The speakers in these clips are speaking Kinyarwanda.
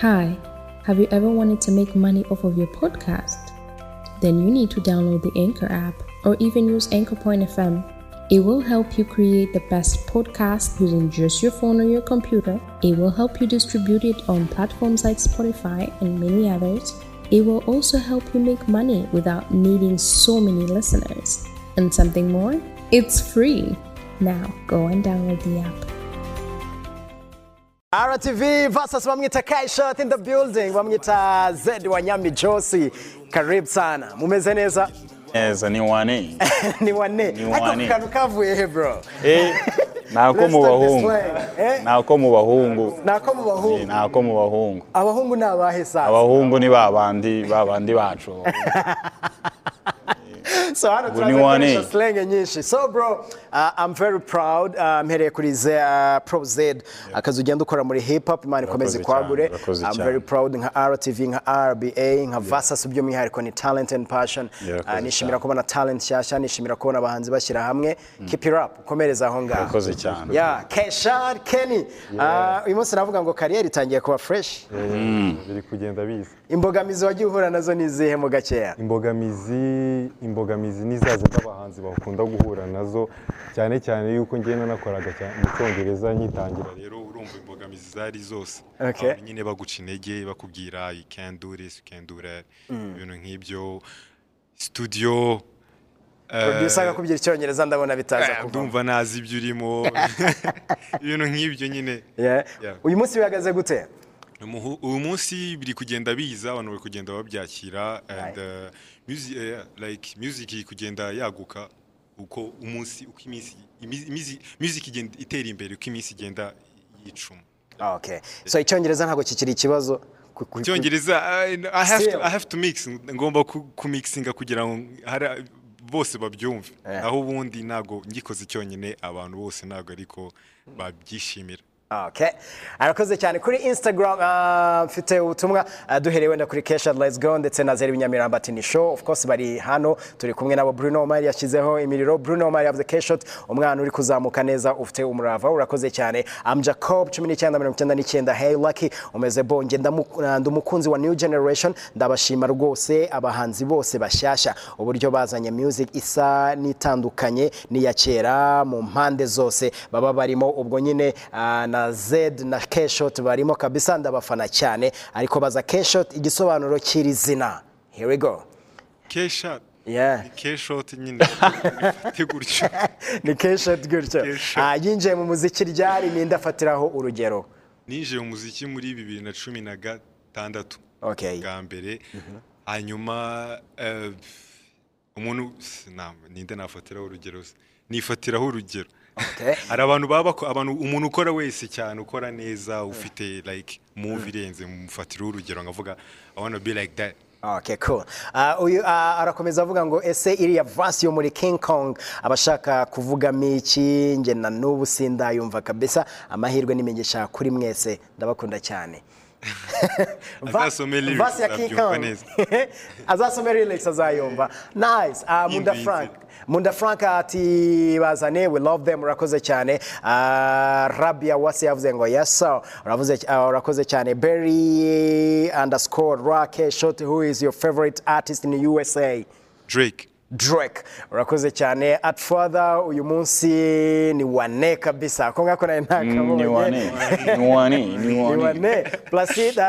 Hi, have you ever wanted to make money off of your podcast? Then you need to download the Anchor app or even use Anchor Point FM. It will help you create the best podcast using just your phone or your computer. It will help you distribute it on platforms like Spotify and many others. It will also help you make money without needing so many listeners. And something more? It's free. Now go and download the app. RTV versus bamwita Kaishot in the building. Bamwita Zed wa Nyami Josi. Karibu sana. Mumeze neza neza ni wane. Ni wane. Ariko ku kantu kavuye he bro. Eh, nako mu bahungu. Eh? nako mu bahungu nako mu Eh, bahungu nako mu bahungu abahungu ni abahe sasa. Abahungu ni babandi babandi bacu so hano Ubu ni turaza wane. gukoresha slang nyinshi. So bro uh, I'm very proud. Uh, mpereye kuri Z uh, Pro Z akazi ugenda ukora muri hip hop imana ikomeze kwagure I'm very proud nka RTV nka RBA nka Versus by'umwihariko ni talent and passion. Yeah, uh, nishimira kubona talent nshyashya nishimira kubona abahanzi bashyira hamwe. Keep it up ukomereza aho ngaho. Urakoze cyane ya Kesha Kenny. Uh, uyu munsi navuga ngo kariyeri itangiye kuba fresh. Biri kugenda biza imbogamizi wagiye uhura na zo ni izihe mu gakeya? Imbogamizi imbogamizi ni za zindi abahanzi bakunda guhura na zo cyane cyane yuko ngenda nakoraga mu cyongereza nyitangira rero urumva imbogamizi zari zose. Abantu nyine baguca intege bakubwira can do that. Ibintu nk'ibyo studio eh, producer akakubwira icyongereza ndabona bitaza eh, kuva. ndumva nazi ibyo urimo. Ibintu nk'ibyo nyine. Uyu munsi bihagaze gute? Uyu munsi biri kugenda biza abantu bari kugenda babyakira and uh, music, eh, iri kugenda yaguka uko umunsi uko iminsi music igenda itera imbere uko iminsi igenda yicuma. Okay. So icyongereza ntabwo kikiri ikibazo? Icyongereza I, have to, mix ngomba ku- kumixinga kugira ngo bose babyumve. Yeah. naho ubundi ntabwo ngikoze cyonyine abantu bose ntabwo ariko babyishimira. Arakoze cyane kuri instagram ah, mfite ubutumwa ah, duhereye wenda kuri kesha go ndetse na zeri binyamiramba ati ni show. Of course bari hano turi kumwe nabo. Bruno omar yashyizeho imiriro. Bruno omar yavuze keshot umwana uri kuzamuka neza ufite umurava. Urakoze cyane. Am jacob cumi n'icyenda mirongo icyenda n'icyenda hey lucky umeze bonge ndamu- ah, ndi umukunzi wa new generation. Ndabashima rwose abahanzi bose bashyashya uburyo bazanye music isa n'itandukanye n'iya kera mu mpande zose. Baba barimo ubwo nyine ah, na zed na keshot barimo kabisa ndabafana cyane. Ariko baza keshot igisobanuro cy'iri zina. Here we go. Yeah. Ni keshoti nyine. Gutyo. Ni keshot gutyo. Ah, yinjiye mu muziki ryari? Ninde afatiraho urugero? Ninjiye mu muziki muri bibiri na cumi na gatandatu. Bwa mbere. Hanyuma eh, umuntu ninde nafatiraho urugero? Nifatiraho urugero. hari abantu baba abantu umuntu ukora wese cyane ukora neza ufite like move irenze mufatiraho urugero nkavuga i wanna be like that. Okay, cool. Uh, uyu uh, arakomeza avuga ngo ese iriya vasi yo muri King Kong abashaka kuvugamo iki? Nge na n'ubu sindayumva kabisa amahirwe n'imigisha kuri mwese ndabakunda cyane. Azasome lyrics, vasi ya King azabyumva Kong neza. azasome lyrics azayumva nice. Uh, Munda Frank. Munda Frank ati bazane we love them urakoze cyane uh, Rabia Wasi yavuze ngo yes sir uravuze uh, urakoze cyane Berry underscore Rake short who is your favorite artist in the USA drake. Drake. Urakoze cyane. At father uyu munsi ni wane kabisa. Ako ngako nawe ntakabonye ni wane. Ni wane wane. placide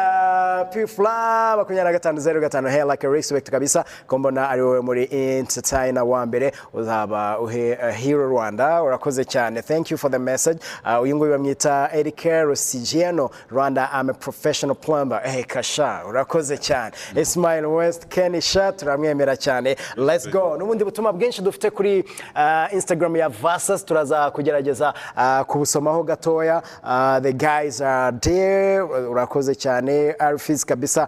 pifla makumyabiri na gatanu zeru gatanu. Hey like a respect kabisa. Ko mbona ari wowe muri entertainer wa mbere uzaba uhe uh, hero rwanda. Urakoze cyane. Thank you for the message. Uh, uyu nguyu bamwita eric rosigiano rwanda. I'm a professional plumber. Eh kasha urakoze cyane. Ismail west kenny sha turamwemera cyane. Let's go n'ubundi butumwa bwinshi dufite kuri uh, instagram ya vasas turaza kugerageza uh, kubusomaho gatoya. Uh, the guys are there. Urakoze cyane arfis kabisa.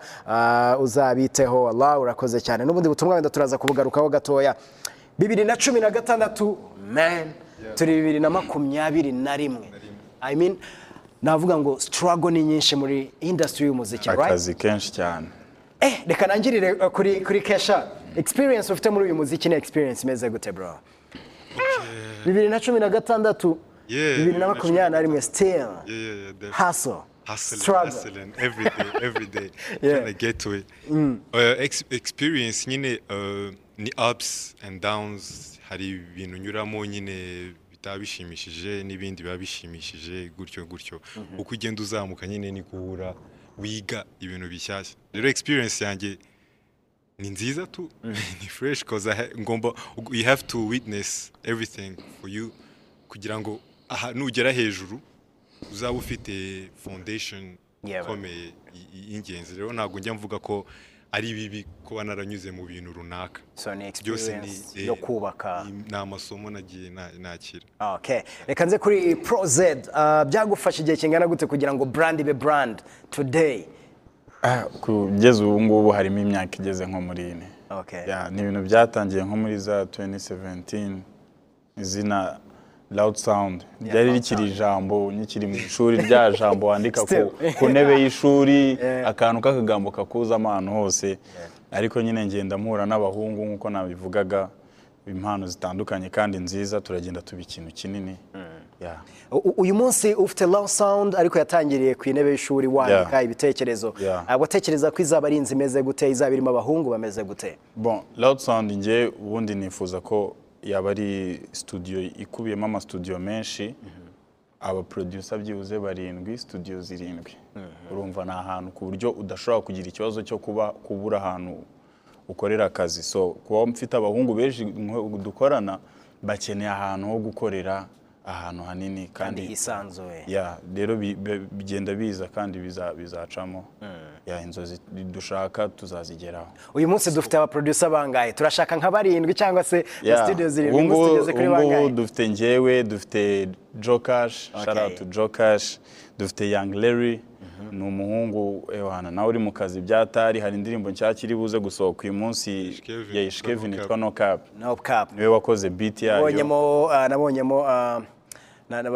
Uzabiteho Allah urakoze cyane. N'ubundi butumwa wenda turaza kubugarukaho gatoya. Bibiri na cumi na gatandatu man. Turi bibiri na makumyabiri na rimwe. I mean navuga ngo struggle ni nyinshi muri industry y'umuziki akazi kenshi cyane. Eh reka nangirire kuri kuri kesha. Experience ufite muri uyu muziki ni experience imeze gute bro bibiri na cumi na gatandatu bibiri na makumyabiri na rimwe still hustle hustling, Struggle. hustling every day, every day, Yeah. trying to get to it. Uh, ex experience nyine uh, ni ups and downs, hari ibintu nyuramo nyine bitaba bishimishije n'ibindi biba bishimishije gutyo gutyo. Uko ugenda uzamuka nyine ni guhura wiga ibintu bishyashya. Rero experience yanjye ni nziza tu ni fresh cause I ha- ngomba you have to witness everything for you kugira ngo aha nugera hejuru uzaba ufite foundation ikomeye y'ingenzi. Rero ntabwo njya mvuga ko ari bibi kuba naranyuze mu bintu runaka. Byose ni yo eh, kubaka. ni- amasomo nagiye na- nakira. Reka nze kuri Pro Z. Uh, byagufasha igihe kingana gute kugira ngo brand ibe brand today? Ah, kugeza ubu ngubu harimo imyaka igeze nko muri ine. Ni ibintu byatangiye nko muri za 2017 izina loud sound. Ryari rikiri ijambo nkikiri mu ishuri rya jambo wandika ku, ntebe y'ishuri akantu k'akagambo kakuzamo ahantu hose. Ariko nyine ngenda mpura n'abahungu nk'uko nabivugaga impano zitandukanye kandi nziza turagenda tuba ikintu kinini u- Uyu munsi ufite Loud Sound ariko yatangiriye ku intebe y'ishuri wandika ibitekerezo. Uh, watekereza ko izaba ari inzu imeze gute, izaba irimo abahungu bameze gute? Bon, Loud Sound njye ubundi nifuza ko yaba ari studio ikubiyemo ama studio menshi aba producer byibuze barindwi studio zirindwi. Urumva ni ahantu ku buryo udashobora kugira ikibazo cyo kuba kubura ahantu ukorera akazi. So kuba mfite abahungu benshi dukorana bakeneye ahantu ho gukorera ahantu hanini Kandi hisanzuye. ya rero bi- bi- bigenda biza kandi biza- bizacamo ya inzozi dushaka tuzazigeraho Uyu munsi dufite aba producer bangahe? Turashaka nka barindwi cyangwa se studio zirindwi tugeze kuri bangahe? dufite njyewe dufite Jokash shout out to Jokash dufite Young Larry ni umuhungu ewana nawe uri mu kazi. Byatari hari indirimbo nshyashya iri buze gusohoka uyu munsi. Ya Ishkevin yitwa No Cap. No cap. ni we wakoze beat yayo. Nabonyemo uh, nabonyemo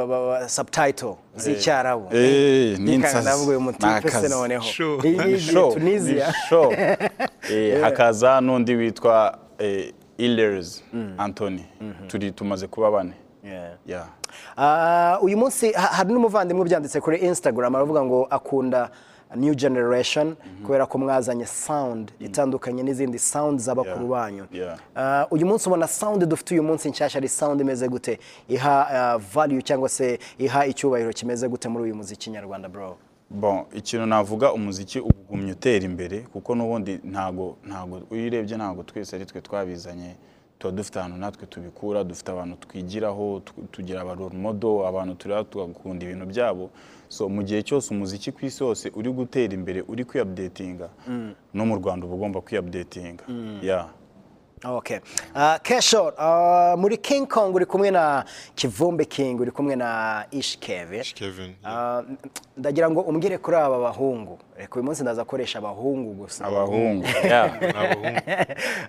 ba- subtitle z'icyarabu. Hakaza n'undi witwa eh, Illers Anthony. Turi tumaze kuba bane. Ah, uyu munsi ha- hari n'umuvandimwe ubyanditse kuri instagram aravuga ngo akunda new generation kubera ko mwazanye sound itandukanye n'izindi sound z'abakuru banyu. Ah, uyu munsi ubona sound dufite uyu munsi nshyashya ari sound imeze gute? Iha ah, value cyangwa se iha icyubahiro kimeze gute muri uyu muziki nyarwanda bro? Bon, ikintu navuga umuziki ugumye utera imbere kuko n'ubundi ntago ntago iyo urebye ntago twese ari twe twabizanye tuba dufite ahantu natwe tubikura dufite abantu twigiraho tu- tugira aba role model abantu tureba tugakunda ibintu byabo. So mu gihe cyose umuziki ku isi hose uri gutera imbere uri kwiupdatinga no mu Rwanda uba ugomba kwiupdatinga. Yeah. Okay. Uh, Kesho, uh, muri King Kong uri kumwe na Kivumbi King uri kumwe na Ish Kevin. Kevin Uh, ndagira ngo umbwire kuri aba bahungu. Reka uyu munsi ndaza akoresha abahungu gusa. Abahungu yeah. abahungu.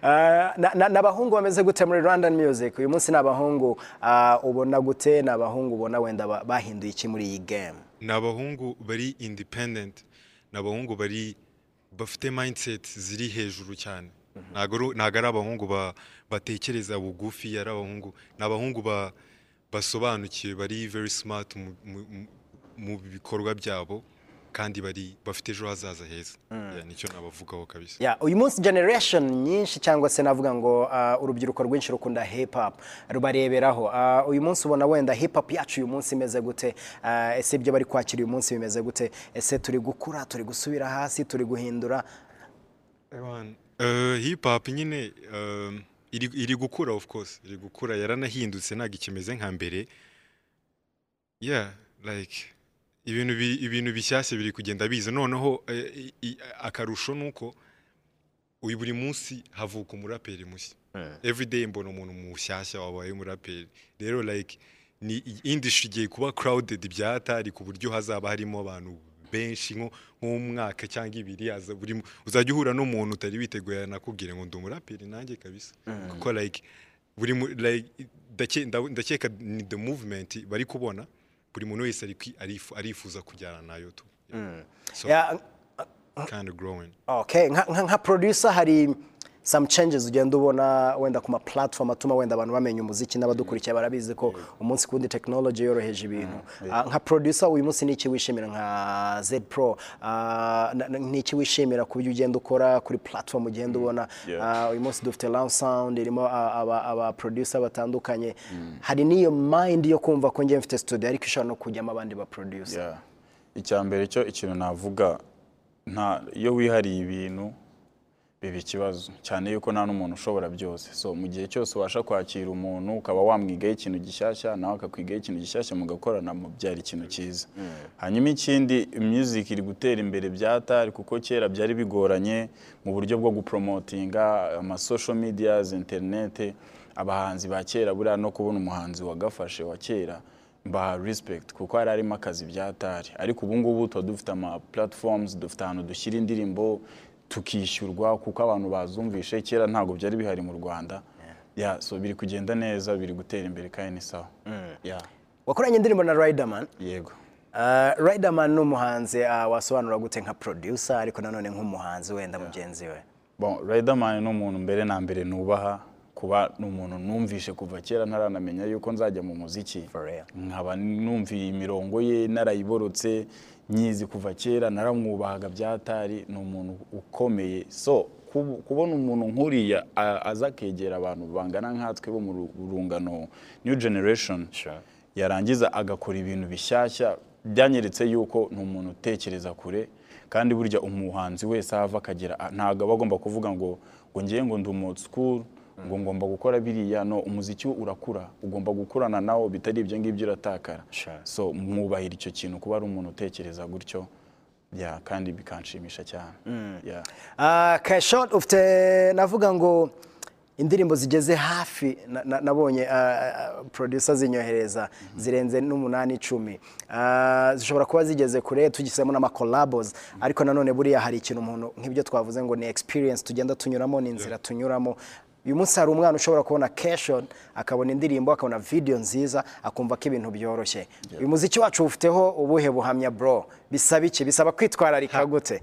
Ah, na- na- abahungu bameze gute muri Rwandan Music? Uyu munsi ni abahungu ah, ubona gute? Ni abahungu ubona wenda ba- bahinduye iki muri iyi game? Ni abahungu bari independent. Ni abahungu bari bafite mindset ziri hejuru cyane. Ntabwo ari- ntabwo ari abahungu ba- batekereza bugufi ari abahungu ni abahungu ba- basobanukiwe bari very smart mu- bikorwa byabo kandi bari bafite ejo hazaza heza. Yeah, ni cyo nabavugaho kabisa. Uyu munsi generation nyinshi cyangwa se navuga ngo ah, urubyiruko rwinshi rukunda hip hop rubareberaho. Ah, uyu munsi ubona wenda hip hop yacu uyu munsi imeze gute? Ah, ese ibyo bari kwakira uyu munsi bimeze gute? Ese turi gukura turi gusubira hasi turi guhindura? Hip hop nyine um, iri, gukura of course. Iri gukura. Yaranahindutse ntabwo ikimeze nka mbere. Yeah like ibintu bi, ibintu bishyashya biri kugenda biza. Noneho eh, akarusho nuko uyu buri munsi havuka umuraperi mushya. Everyday mbona umuntu mushyashya wabaye umuraperi. Rero like ni industry igiye kuba crowded byatari ku buryo hazaba harimo abantu benshi nk'umwaka cyangwa ibiri uzajya uhura n'umuntu utari witeguye anakubwira ngo ndi umuraperi nanjye kabisa. Kuko like buri ndakeka ni the movement bari kubona buri muntu wese arifuza kujyana na yo tu. Ya, kind of growing. Okay, nka producer hari some changes ugenda ubona wenda ku ma platform atuma wenda abantu bamenya umuziki n'abadukurikiye barabizi ko umunsi ku wundi technology yoroheje ibintu. Ah, nka producer uyu munsi ni iki wishimira? Nka Z Pro. Ah, na- na- ni iki wishimira ku byo ugenda ukora kuri platform ugenda ubona? Yeah. Ah, uyu munsi dufite Lounge Sound irimo aba producer batandukanye. Hari n'iyo mind yo kumva ko njye mfite studio ariko ishobora no kujyamo abandi ba producer. Icya mbere cyo ikintu navuga nta iyo wihariye ibintu biba ikibazo. Cyane yuko nta n'umuntu ushobora byose. So mu gihe cyose ubasha kwakira umuntu ukaba wamwigaho ikintu gishyashya nawe akakwigaho ikintu gishyashya mugakorana byari ikintu cyiza. Hanyuma ikindi music iri gutera imbere byatari kuko kera byari bigoranye mu buryo bwo gupromotinga ama social medias internet abahanzi ba kera buriya no kubona umuhanzi wagafashe wa kera mba respect kuko hari harimo akazi byatari ariko ubu ngubu tuba dufite ama platforms dufite ahantu dushyira indirimbo tukishyurwa kuko abantu bazumvishe kera ntabwo byari bihari mu Rwanda. Yeah, so biri kugenda neza biri gutera imbere kandi ni sawa. Yeah, wakoranye indirimbo na Riderman? Yego. Uh, Riderman ni umuhanzi uh, wasobanura gute nka producer ariko nanone nk'umuhanzi wenda mugenzi we. Bon Riderman ni umuntu mbere na mbere nubaha kuba ni umuntu numvishe kuva kera ntaranamenya yuko nzajya mu muziki. Nkaba numviye imirongo ye narayiborotse nyizi kuva kera naramwubahaga byatari ni umuntu ukomeye. So kubona umuntu nk'uriya aza akegera abantu bangana nkatwe bo mu ru- rungano new generation yarangiza agakora ibintu bishyashya byanyeretse yuko ni umuntu utekereza kure kandi burya umuhanzi wese aho ava akagera ntabwo aba agomba kuvuga ngo ngo ngiye ngo ndi umu school ngo ngomba gukora biriya no umuziki urakura. Ugomba gukurana nawo bitari ibyo ngibyo uratakara. So mwubahira icyo kintu kuba ari umuntu utekereza gutyo ya kandi bikanshimisha cyane. Yeah. Uh, Keshot ufite navuga ngo indirimbo zigeze hafi na- na- nabonye uh, uh, producer zinyohereza zirenze n'umunani icumi. Zishobora kuba zigeze kure tugisemo n'amakolabos ariko nanone buriya hari ikintu umuntu nk'ibyo twavuze ngo ni experience tugenda tunyuramo ni inzira tunyuramo. Uyu munsi hari umwana ushobora kubona Keshot akabona indirimbo akabona video nziza akumva ko ibintu byoroshye. Uyu muziki wacu ufiteho ubuhe buhamya bro? Bisaba iki bisaba kwitwararika gute?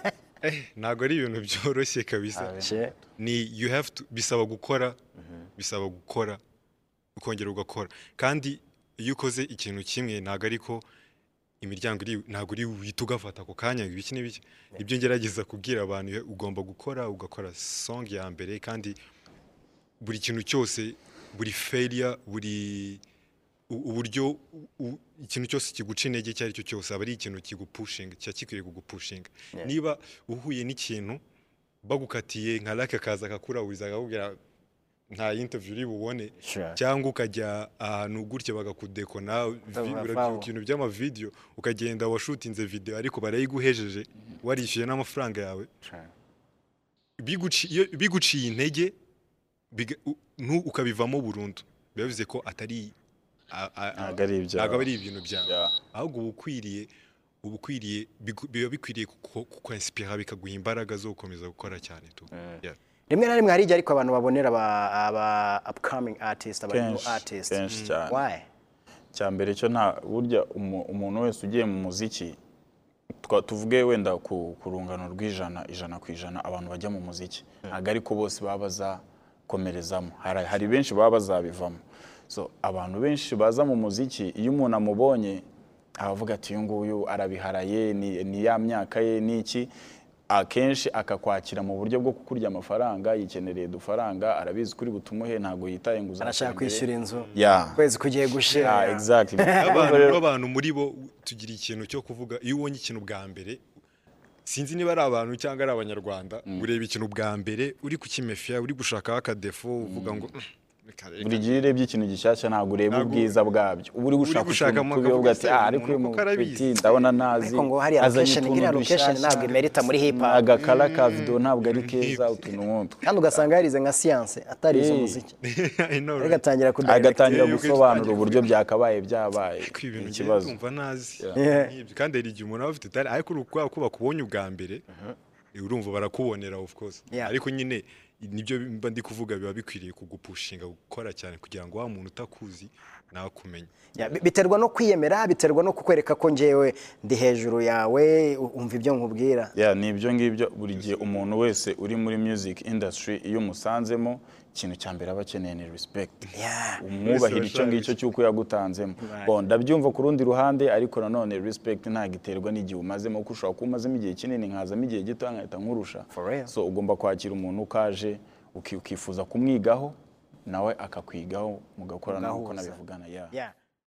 Ntabwo ari ibintu byoroshye kabisa. Shit. ni you have to bisaba gukora bisaba gukora ukongera ugakora. Kandi iyo ukoze ikintu kimwe ntabwo ariko imiryango ntabwo uri uhita ugafata ako kanya ngo ibiki n'ibiki. Nibyo ngerageza kubwira abantu ugomba gukora ugakora song ya mbere kandi buri kintu cyose buri failure buri uburyo ikintu cyose kiguca intege icyo ari cyo cyose aba ari ikintu kigupushinga kiba gikwiye kugupushinga niba uhuye n'ikintu bagukatiye nka lake akaza akakurahuriza akakubwira nta interview uri bubone cyangwa ukajya ahantu gutya bagakudekona Bavaho. urabyuka ibintu by'amavideyo ukagenda washutinze video ariko barayiguhejeje warishyuye n'amafaranga yawe. Biguciye intege ukabivamo burundu. Biba bivuze ko atari Ntabwo ari ibintu byawe. Ahubwo uba ukwiriye uba ukwiriye biba bikwiriye kukwensipira bikaguha imbaraga zo gukomeza gukora cyane tu. Rimwe na rimwe hari igihe ariko abantu babonera aba, aba upcoming artist aba new artist. kenshi cyane. why? Cya mbere cyo nta burya umu- umuntu wese ugiye mu muziki tuvuge wenda ku rungano rw'ijana ijana ku ijana abantu bajya mu muziki. Ntabwo ariko bose baba bazakomerezamo. Hari benshi baba bazabivamo. So abantu benshi baza mu muziki iyo umuntu amubonye abavuga ati uyu nguyu arabiharaye ni ya myaka ye ni iki? Akenshi akakwakira mu buryo bwo kukurya amafaranga yikenereye udufaranga arabizi kuri butumuhe ntabwo yitaye ngo arashaka kwishyura inzu Yeah. ukwezi kugiye gushira Yeah, exactly. n'abantu Rero- n'abantu muri bo tugira ikintu cyo kuvuga iyo ubonye ikintu bwa mbere sinzi niba ari abantu cyangwa ari abanyarwanda ureba ikintu bwa mbere uri kukimefiya uri gushakaho akadefo uvuga ngo "Mm, reka- reka." Buri gihe iyo urebye ikintu gishyashya ntabwo ureba ubwiza bwabyo. Uba uri gushaka utuntu ati ah se, ariko uyu umuntu kuko arabizi." mupeti ndabona hariya azanye utuntu dushyashya, agakara ka video ntabwo ari keza utuntu nk'utwo. Kandi ugasanga yarize nka siyanse atarize Eh. umuziki I know, right? agatangira gusobanura uburyo byakabaye byabaye. Ikibazo. kandi hari igihe umuntu aba afite tari ariko kubera ko bakubonye ubwa mbere urumva barakubonera of course. Ariko nyine ni byo mba ndi kuvuga biba bikwiriye kugupushinga gukora cyane kugira ngo wa muntu utakuzi nawe kumenya. Ya, bi- biterwa no kwiyemera biterwa no kukwereka ko njyewe ndi hejuru yawe umva ibyo nkubwira. Ya ni ibyo ngibyo buri gihe umuntu wese uri muri music industry iyo umusanzemo ikintu cya mbere aba akeneye ni respect. Umwubahira icyo ngicyo cy'uko yagutanzemo. Bon ndabyumva ku rundi ruhande ariko nanone respect ntabwo iterwa n'igihe umazemo kuko ushobora kuba umazemo igihe kinini nkazamo igihe gito nkahita nkurusha. For real. so ugomba kwakira umuntu ukaje uki- ukifuza kumwigaho nawe akakwigaho mugakorana nk'uko nabivugana.